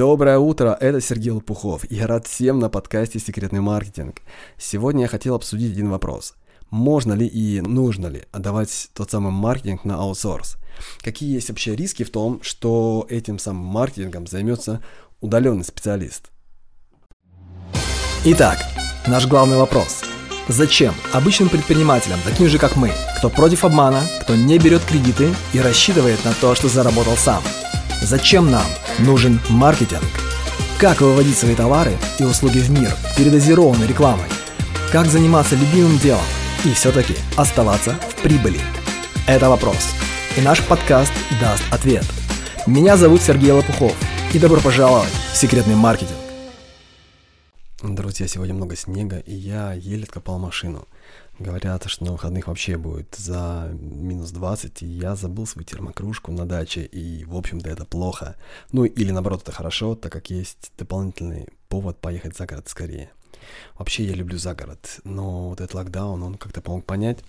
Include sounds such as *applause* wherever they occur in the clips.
Доброе утро, это Сергей Лопухов. Я рад всем на подкасте «Секретный маркетинг». Сегодня я хотел обсудить один вопрос. Можно ли и нужно ли отдавать тот самый маркетинг на аутсорс? Какие есть вообще риски в том, что этим самым маркетингом займется удаленный специалист? Итак, наш главный вопрос. Зачем обычным предпринимателям, таким же как мы, кто против обмана, кто не берет кредиты и рассчитывает на то, что заработал сам – Зачем нам нужен маркетинг? Как выводить свои товары и услуги в мир передозированной рекламой? Как заниматься любимым делом и все-таки оставаться в прибыли? Это вопрос. И наш подкаст даст ответ. Меня зовут Сергей Лопухов. И добро пожаловать в секретный маркетинг. Друзья, сегодня много снега, и я еле откопал машину. Говорят, что на выходных вообще будет за минус 20, и я забыл свою термокружку на даче, и, в общем-то, это плохо. Ну, или, наоборот, это хорошо, так как есть дополнительный повод поехать за город скорее. Вообще я люблю загород, но вот этот локдаун, он как-то помог понять,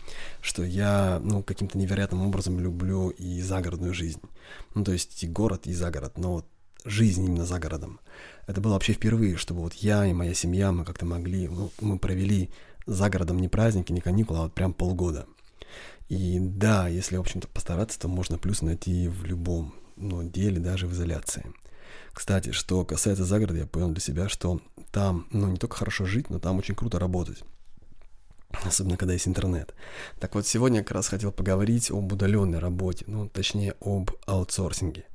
что я, ну, каким-то невероятным образом люблю и загородную жизнь. Ну, то есть и город, и загород, но вот жизнь именно за городом. Это было вообще впервые, чтобы вот я и моя семья, мы как-то могли, ну, мы провели за городом не праздники, не каникулы, а вот прям полгода. И да, если, в общем-то, постараться, то можно плюс найти в любом ну, деле, даже в изоляции. Кстати, что касается загорода, я понял для себя, что там, ну, не только хорошо жить, но там очень круто работать. Особенно, когда есть интернет. Так вот, сегодня я как раз хотел поговорить об удаленной работе, ну, точнее, об аутсорсинге.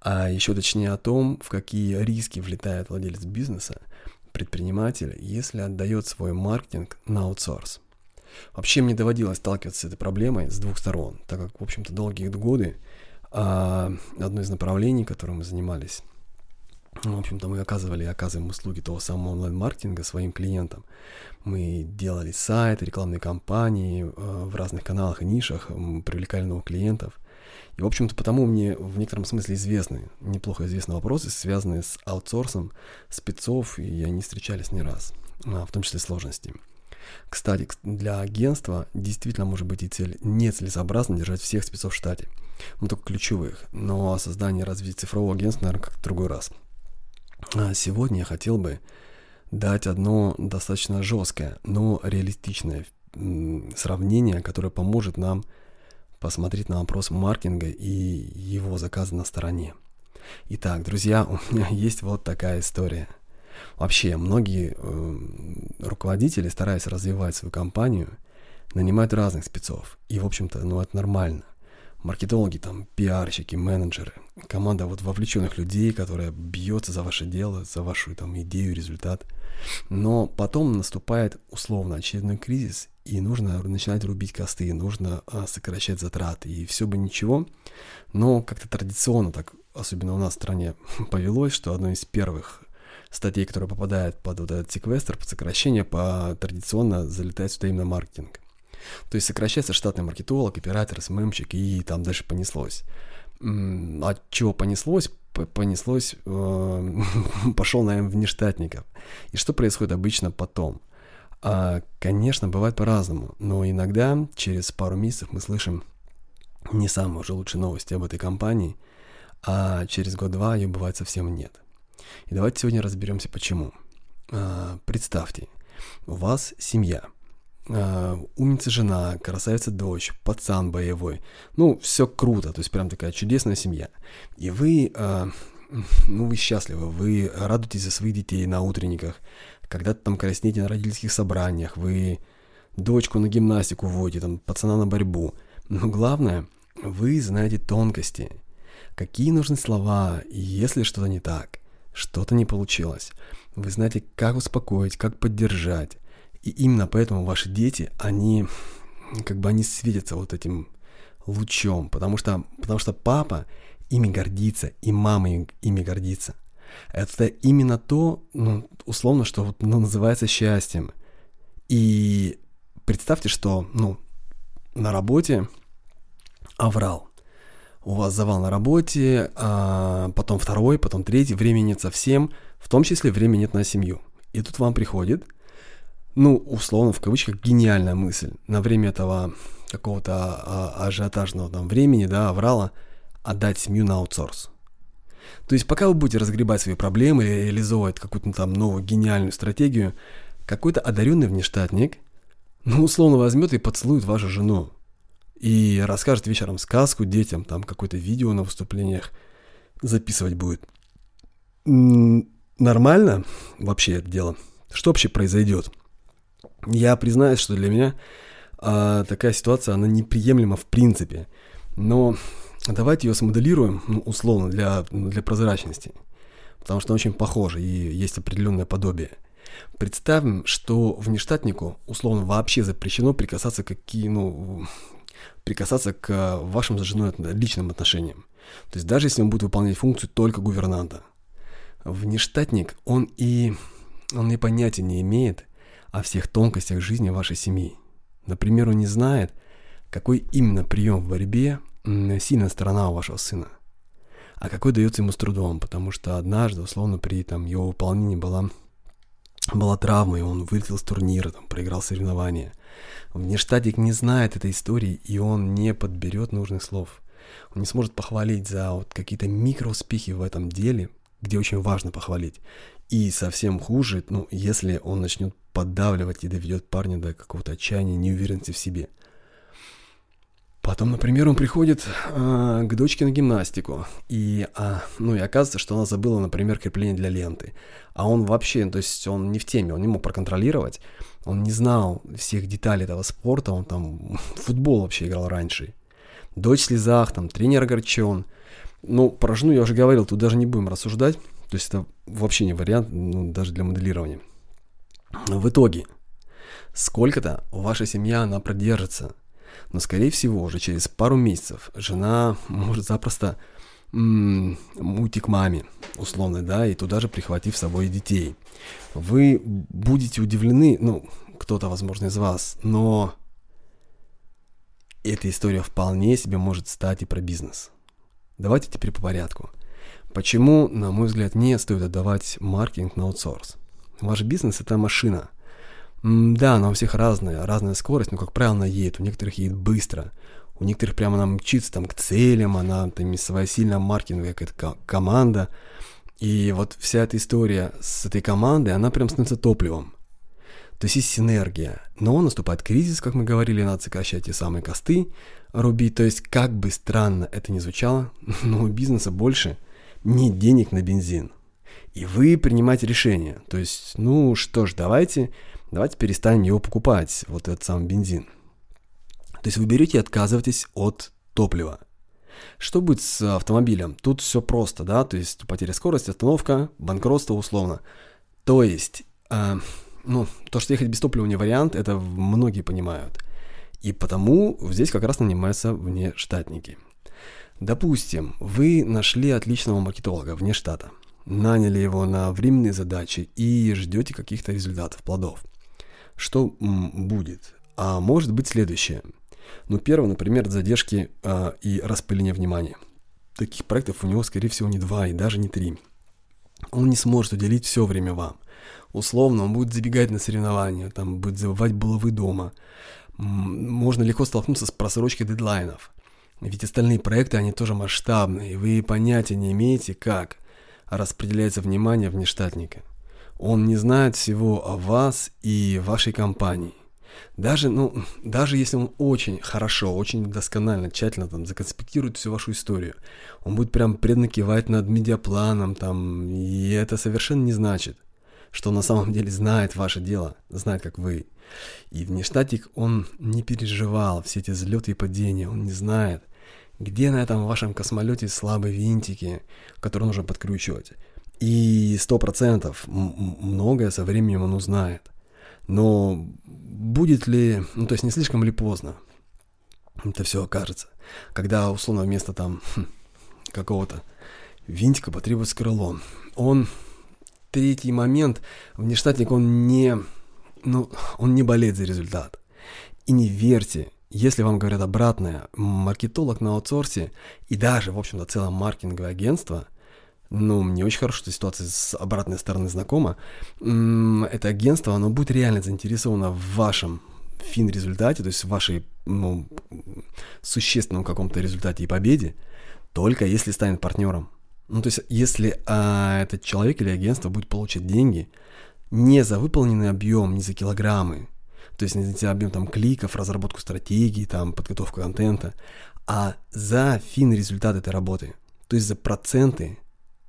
А еще точнее о том, в какие риски влетает владелец бизнеса, предприниматель, если отдает свой маркетинг на аутсорс. Вообще мне доводилось сталкиваться с этой проблемой с двух сторон, так как, в общем-то, долгие годы а, одно из направлений, которым мы занимались, в общем-то, мы оказывали и оказываем услуги того самого онлайн-маркетинга своим клиентам. Мы делали сайты, рекламные кампании а, в разных каналах и нишах, привлекали новых клиентов – и, в общем-то, потому мне в некотором смысле известны, неплохо известны вопросы, связанные с аутсорсом спецов, и они встречались не раз, а, в том числе сложности. Кстати, для агентства действительно может быть и цель нецелесообразно держать всех спецов в штате, ну только ключевых, но создание и развитие цифрового агентства, наверное, как в другой раз. А сегодня я хотел бы дать одно достаточно жесткое, но реалистичное сравнение, которое поможет нам посмотреть на вопрос маркетинга и его заказа на стороне. Итак, друзья, у меня *laughs* есть вот такая история. Вообще, многие э, руководители, стараясь развивать свою компанию, нанимают разных спецов. И, в общем-то, ну это нормально. Маркетологи, там, пиарщики, менеджеры, команда вот вовлеченных людей, которая бьется за ваше дело, за вашу там идею, результат. Но потом наступает условно очередной кризис, и нужно начинать рубить косты, нужно а, сокращать затраты, и все бы ничего, но как-то традиционно так, особенно у нас в стране, *laughs* повелось, что одной из первых статей, которая попадает под вот этот секвестр, под сокращение, по, традиционно залетает сюда именно маркетинг. То есть сокращается штатный маркетолог, оператор, СММщик, и там дальше понеслось. От чего понеслось? Понеслось, э, *laughs* пошел, наверное, внештатников. И что происходит обычно потом? А, конечно, бывает по-разному, но иногда через пару месяцев мы слышим не самые уже лучшие новости об этой компании, а через год-два ее бывает совсем нет. И давайте сегодня разберемся, почему. А, представьте, у вас семья, а, умница жена, красавица дочь, пацан боевой. Ну, все круто, то есть прям такая чудесная семья. И вы, а, ну, вы счастливы, вы радуетесь за своих детей на утренниках, когда-то там краснеете на родительских собраниях, вы дочку на гимнастику водите, там, пацана на борьбу. Но главное, вы знаете тонкости. Какие нужны слова, если что-то не так, что-то не получилось. Вы знаете, как успокоить, как поддержать. И именно поэтому ваши дети, они как бы они светятся вот этим лучом, потому что, потому что папа ими гордится, и мама ими гордится. Это именно то, ну, условно, что вот, ну, называется счастьем. И представьте, что, ну, на работе аврал. У вас завал на работе, а потом второй, потом третий, времени нет совсем, в том числе времени нет на семью. И тут вам приходит, ну, условно, в кавычках, гениальная мысль на время этого какого-то а, ажиотажного там времени, да, аврала, отдать семью на аутсорс. То есть пока вы будете разгребать свои проблемы или реализовывать какую-то там новую гениальную стратегию, какой-то одаренный внештатник, ну, условно возьмет и поцелует вашу жену. И расскажет вечером сказку детям, там какое-то видео на выступлениях записывать будет. Нормально вообще это дело? Что вообще произойдет? Я признаюсь, что для меня а, такая ситуация, она неприемлема в принципе. Но давайте ее смоделируем, ну, условно, для, для прозрачности. Потому что она очень похожа и есть определенное подобие. Представим, что внештатнику условно вообще запрещено прикасаться к, ну, прикасаться к вашим с женой личным отношениям. То есть даже если он будет выполнять функцию только гувернанта. Внештатник, он и, он и понятия не имеет о всех тонкостях жизни вашей семьи. Например, он не знает, какой именно прием в борьбе сильная сторона у вашего сына, а какой дается ему с трудом, потому что однажды, условно, при там, его выполнении была, была травма, и он вылетел с турнира, там, проиграл соревнования. Внештатик не знает этой истории, и он не подберет нужных слов. Он не сможет похвалить за вот какие-то микроуспехи в этом деле, где очень важно похвалить. И совсем хуже, ну, если он начнет поддавливать и доведет парня до какого-то отчаяния, неуверенности в себе. Потом, например, он приходит э, к дочке на гимнастику, и, э, ну, и оказывается, что она забыла, например, крепление для ленты. А он вообще, то есть он не в теме, он не мог проконтролировать, он не знал всех деталей этого спорта, он там *laughs* футбол вообще играл раньше. Дочь в слезах, там, тренер огорчен. Ну, про жену я уже говорил, тут даже не будем рассуждать, то есть это вообще не вариант, ну, даже для моделирования. В итоге, сколько-то ваша семья, она продержится – но, скорее всего, уже через пару месяцев жена может запросто м- уйти к маме, условно, да, и туда же прихватив с собой детей. Вы будете удивлены, ну, кто-то, возможно, из вас, но эта история вполне себе может стать и про бизнес. Давайте теперь по порядку. Почему, на мой взгляд, не стоит отдавать маркетинг на аутсорс? Ваш бизнес – это машина – да, она у всех разная, разная скорость, но, как правило, она едет. У некоторых едет быстро. У некоторых прямо она мчится там к целям, она там своя сильная маркетинговая какая-то команда. И вот вся эта история с этой командой, она прям становится топливом. То есть есть синергия. Но наступает кризис, как мы говорили, надо сокращать те самые косты, рубить. То есть, как бы странно это ни звучало, *laughs* но у бизнеса больше нет денег на бензин. И вы принимаете решение. То есть, ну что ж, давайте давайте перестанем его покупать, вот этот самый бензин. То есть вы берете и отказываетесь от топлива. Что будет с автомобилем? Тут все просто, да, то есть потеря скорости, остановка, банкротство условно. То есть, э, ну, то, что ехать без топлива не вариант, это многие понимают. И потому здесь как раз нанимаются внештатники. Допустим, вы нашли отличного маркетолога вне штата, наняли его на временные задачи и ждете каких-то результатов, плодов – что будет? А может быть следующее. Ну, первое, например, задержки а, и распыление внимания. Таких проектов у него, скорее всего, не два и даже не три. Он не сможет уделить все время вам. Условно, он будет забегать на соревнования, там будет забывать булавы дома. Можно легко столкнуться с просрочкой дедлайнов. Ведь остальные проекты, они тоже масштабные, и вы понятия не имеете, как распределяется внимание внештатника. Он не знает всего о вас и вашей компании. Даже, ну, даже если он очень хорошо, очень досконально, тщательно там законспектирует всю вашу историю, он будет прям преданно кивать над медиапланом там, и это совершенно не значит, что на самом деле знает ваше дело, знает, как вы. И внештатик, он не переживал все эти взлеты и падения, он не знает, где на этом вашем космолете слабые винтики, которые нужно подкручивать. И сто процентов многое со временем он узнает. Но будет ли, ну то есть не слишком ли поздно это все окажется, когда условно вместо там хм, какого-то винтика потребуется крыло. Он третий момент, внештатник, он не, ну, он не болеет за результат. И не верьте, если вам говорят обратное, маркетолог на аутсорсе и даже, в общем-то, целое маркетинговое агентство – ну, мне очень хорошо, что ситуация с обратной стороны знакома. Это агентство, оно будет реально заинтересовано в вашем фин-результате, то есть в вашей, ну, существенном каком-то результате и победе, только если станет партнером. Ну, то есть, если а, этот человек или агентство будет получать деньги не за выполненный объем, не за килограммы, то есть не за объем там кликов, разработку стратегии, там, подготовку контента, а за финный результат этой работы, то есть за проценты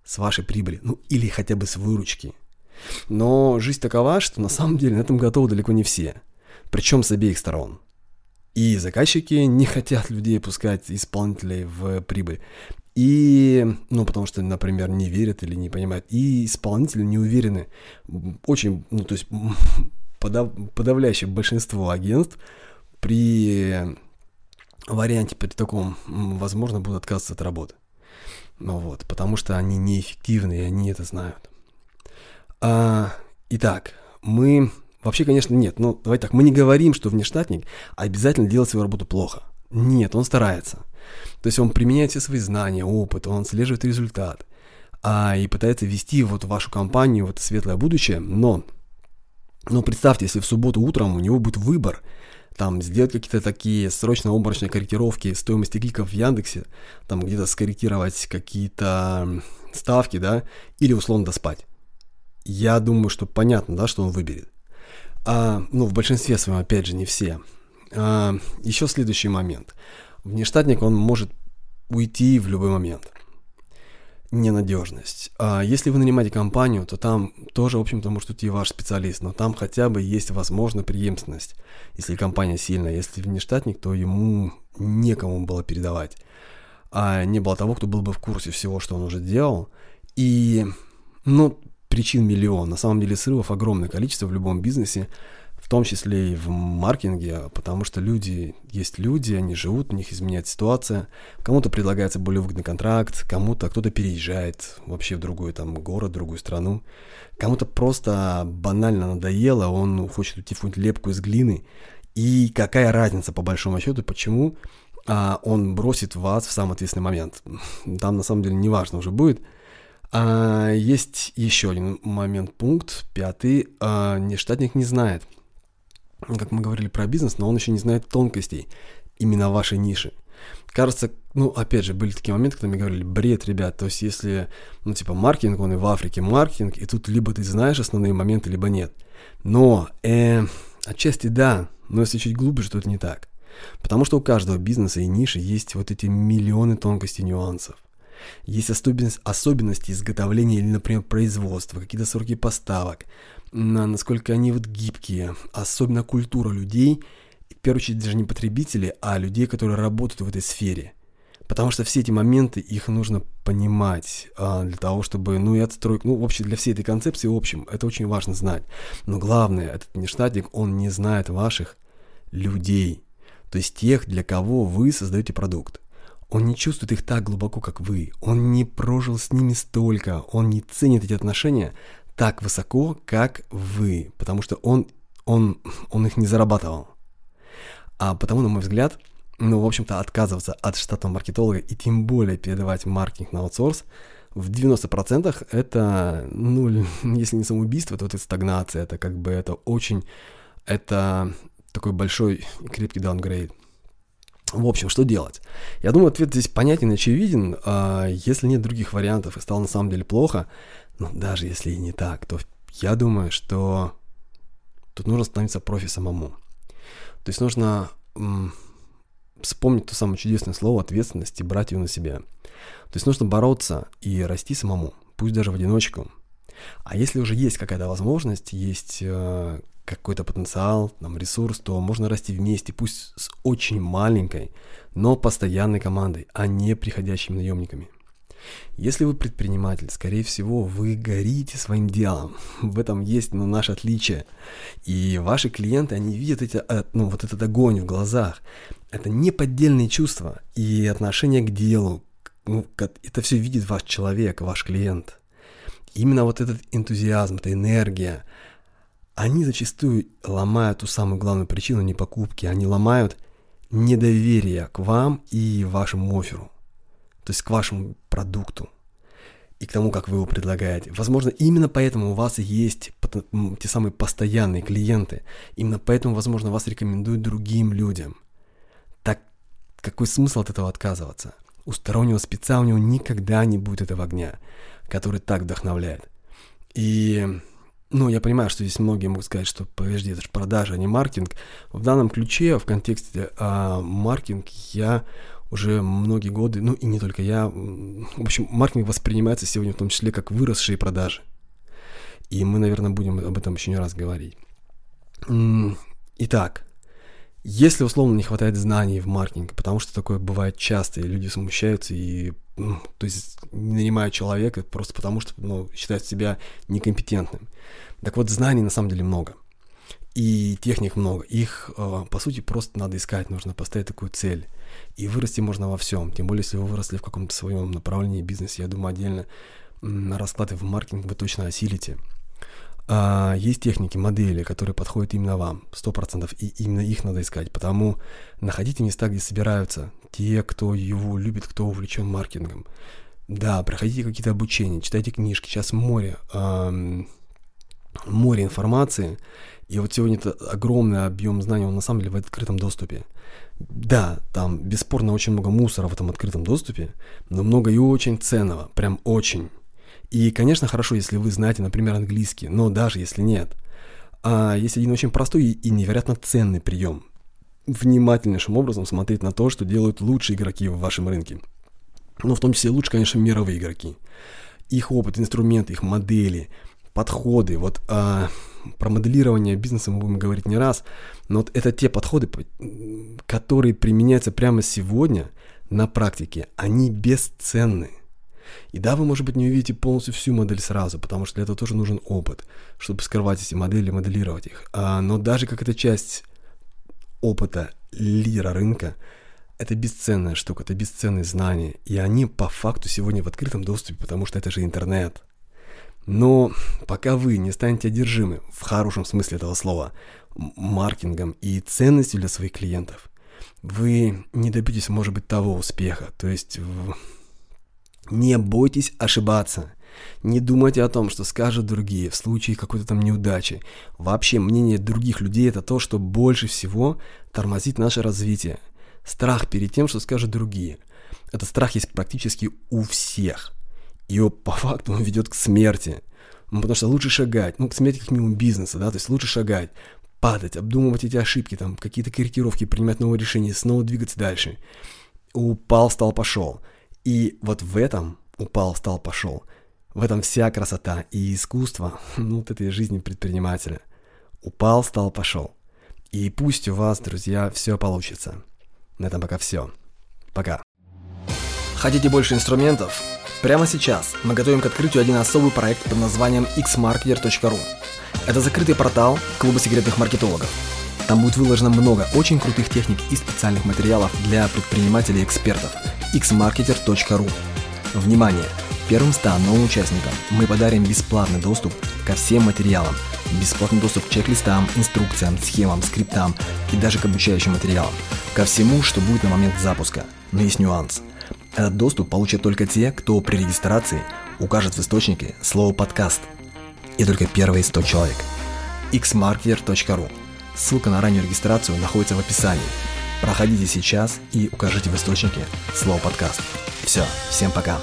с вашей прибыли, ну или хотя бы с выручки. Но жизнь такова, что на самом деле на этом готовы далеко не все, причем с обеих сторон. И заказчики не хотят людей пускать исполнителей в прибыль. И, ну, потому что, например, не верят или не понимают. И исполнители не уверены. Очень, ну, то есть *laughs* подав, подавляющее большинство агентств при варианте, при таком, возможно, будут отказываться от работы. Ну вот, потому что они неэффективны, и они это знают. А, итак, мы... Вообще, конечно, нет. Но давай так, мы не говорим, что внештатник обязательно делает свою работу плохо. Нет, он старается. То есть он применяет все свои знания, опыт, он отслеживает результат. А, и пытается ввести вот вашу компанию в это светлое будущее, но... Но представьте, если в субботу утром у него будет выбор – там сделать какие-то такие срочно-обморочные корректировки стоимости кликов в Яндексе, там где-то скорректировать какие-то ставки, да, или условно доспать. Я думаю, что понятно, да, что он выберет. А, ну, в большинстве своем, опять же, не все. А, еще следующий момент. Внештатник, он может уйти в любой момент ненадежность. А если вы нанимаете компанию, то там тоже, в общем-то, может уйти ваш специалист, но там хотя бы есть, возможно, преемственность. Если компания сильная, если внештатник, то ему некому было передавать. А не было того, кто был бы в курсе всего, что он уже делал. И, ну, причин миллион. На самом деле срывов огромное количество в любом бизнесе в том числе и в маркетинге, потому что люди, есть люди, они живут, у них изменяется ситуация, кому-то предлагается более выгодный контракт, кому-то кто-то переезжает вообще в другой там город, в другую страну, кому-то просто банально надоело, он хочет уйти в какую-нибудь лепку из глины, и какая разница по большому счету, почему а, он бросит вас в самый ответственный момент. *laughs* Там на самом деле не важно уже будет. А, есть еще один момент, пункт, пятый. А, нештатник не знает – как мы говорили про бизнес, но он еще не знает тонкостей именно вашей ниши. Кажется, ну, опять же, были такие моменты, когда мне говорили, бред, ребят, то есть если, ну, типа, маркетинг, он и в Африке маркетинг, и тут либо ты знаешь основные моменты, либо нет. Но, э, отчасти да, но если чуть глубже, то это не так. Потому что у каждого бизнеса и ниши есть вот эти миллионы тонкостей нюансов. Есть особенности изготовления или, например, производства, какие-то сроки поставок, на насколько они вот гибкие, особенно культура людей, в первую очередь даже не потребители, а людей, которые работают в этой сфере. Потому что все эти моменты, их нужно понимать а, для того, чтобы, ну и отстроить, ну вообще для всей этой концепции, в общем, это очень важно знать. Но главное, этот нештатник, он не знает ваших людей, то есть тех, для кого вы создаете продукт. Он не чувствует их так глубоко, как вы. Он не прожил с ними столько. Он не ценит эти отношения так высоко, как вы, потому что он, он, он их не зарабатывал. А потому, на мой взгляд, ну, в общем-то, отказываться от штатного маркетолога и тем более передавать маркетинг на аутсорс в 90% это, ну, *laughs* если не самоубийство, то это стагнация, это как бы, это очень, это такой большой крепкий даунгрейд. В общем, что делать? Я думаю, ответ здесь понятен очевиден. А если нет других вариантов и стало на самом деле плохо, но даже если и не так, то я думаю, что тут нужно становиться профи самому. То есть нужно вспомнить то самое чудесное слово ответственность и брать ее на себя. То есть нужно бороться и расти самому, пусть даже в одиночку. А если уже есть какая-то возможность, есть э, какой-то потенциал, там, ресурс, то можно расти вместе, пусть с очень маленькой, но постоянной командой, а не приходящими наемниками. Если вы предприниматель, скорее всего, вы горите своим делом. *laughs* В этом есть ну, наше отличие. И ваши клиенты, они видят эти, э, ну, вот этот огонь в глазах. Это неподдельные чувства и отношение к делу. Ну, это все видит ваш человек, ваш клиент. Именно вот этот энтузиазм, эта энергия, они зачастую ломают ту самую главную причину не покупки, они ломают недоверие к вам и вашему оферу то есть к вашему продукту и к тому, как вы его предлагаете. Возможно, именно поэтому у вас есть те самые постоянные клиенты. Именно поэтому, возможно, вас рекомендуют другим людям. Так какой смысл от этого отказываться? У стороннего него никогда не будет этого огня, который так вдохновляет. И, ну, я понимаю, что здесь многие могут сказать, что, подожди, это же продажа, а не маркетинг. В данном ключе, в контексте а, маркетинг, я уже многие годы, ну и не только я, в общем, маркетинг воспринимается сегодня в том числе как выросшие продажи. И мы, наверное, будем об этом еще не раз говорить. Итак, если условно не хватает знаний в маркетинге, потому что такое бывает часто, и люди смущаются и ну, то есть нанимают человека просто потому, что ну, считают себя некомпетентным. Так вот, знаний на самом деле много. И техник много. Их, э, по сути, просто надо искать, нужно поставить такую цель. И вырасти можно во всем. Тем более, если вы выросли в каком-то своем направлении бизнеса, я думаю, отдельно на расклады в маркетинг вы точно осилите. А, есть техники, модели, которые подходят именно вам, 100%, и именно их надо искать. Потому находите места, где собираются те, кто его любит, кто увлечен маркетингом. Да, проходите какие-то обучения, читайте книжки. Сейчас море, эм, море информации. И вот сегодня это огромный объем знаний, он на самом деле в открытом доступе. Да, там бесспорно очень много мусора в этом открытом доступе, но много и очень ценного, прям очень. И, конечно, хорошо, если вы знаете, например, английский, но даже если нет. А есть один очень простой и невероятно ценный прием. Внимательнейшим образом смотреть на то, что делают лучшие игроки в вашем рынке. Ну, в том числе лучше, конечно, мировые игроки. Их опыт, инструменты, их модели, подходы. Вот а, про моделирование бизнеса мы будем говорить не раз, но вот это те подходы, которые применяются прямо сегодня на практике. Они бесценны. И да, вы, может быть, не увидите полностью всю модель сразу, потому что для этого тоже нужен опыт, чтобы скрывать эти модели, моделировать их. А, но даже как это часть опыта лидера рынка, это бесценная штука, это бесценные знания. И они по факту сегодня в открытом доступе, потому что это же интернет. Но пока вы не станете одержимы, в хорошем смысле этого слова, маркетингом и ценностью для своих клиентов, вы не добьетесь, может быть, того успеха. То есть не бойтесь ошибаться. Не думайте о том, что скажут другие в случае какой-то там неудачи. Вообще, мнение других людей – это то, что больше всего тормозит наше развитие. Страх перед тем, что скажут другие. Этот страх есть практически у всех. И по факту он ведет к смерти. Ну, потому что лучше шагать, ну, к смерти как минимум бизнеса, да, то есть лучше шагать, падать, обдумывать эти ошибки, там, какие-то корректировки, принимать новые решения, снова двигаться дальше. Упал, стал, пошел. И вот в этом упал, стал, пошел. В этом вся красота и искусство, *laughs* ну, вот этой жизни предпринимателя. Упал, стал, пошел. И пусть у вас, друзья, все получится. На этом пока все. Пока. Хотите больше инструментов? Прямо сейчас мы готовим к открытию один особый проект под названием xmarketer.ru. Это закрытый портал клуба секретных маркетологов. Там будет выложено много очень крутых техник и специальных материалов для предпринимателей и экспертов – xmarketer.ru. Внимание! Первым 100 новым участникам мы подарим бесплатный доступ ко всем материалам, бесплатный доступ к чек-листам, инструкциям, схемам, скриптам и даже к обучающим материалам, ко всему, что будет на момент запуска. Но есть нюанс. Этот доступ получат только те, кто при регистрации укажет в источнике слово «подкаст». И только первые 100 человек. xmarketer.ru Ссылка на раннюю регистрацию находится в описании – Проходите сейчас и укажите в источнике слово подкаст. Все, всем пока.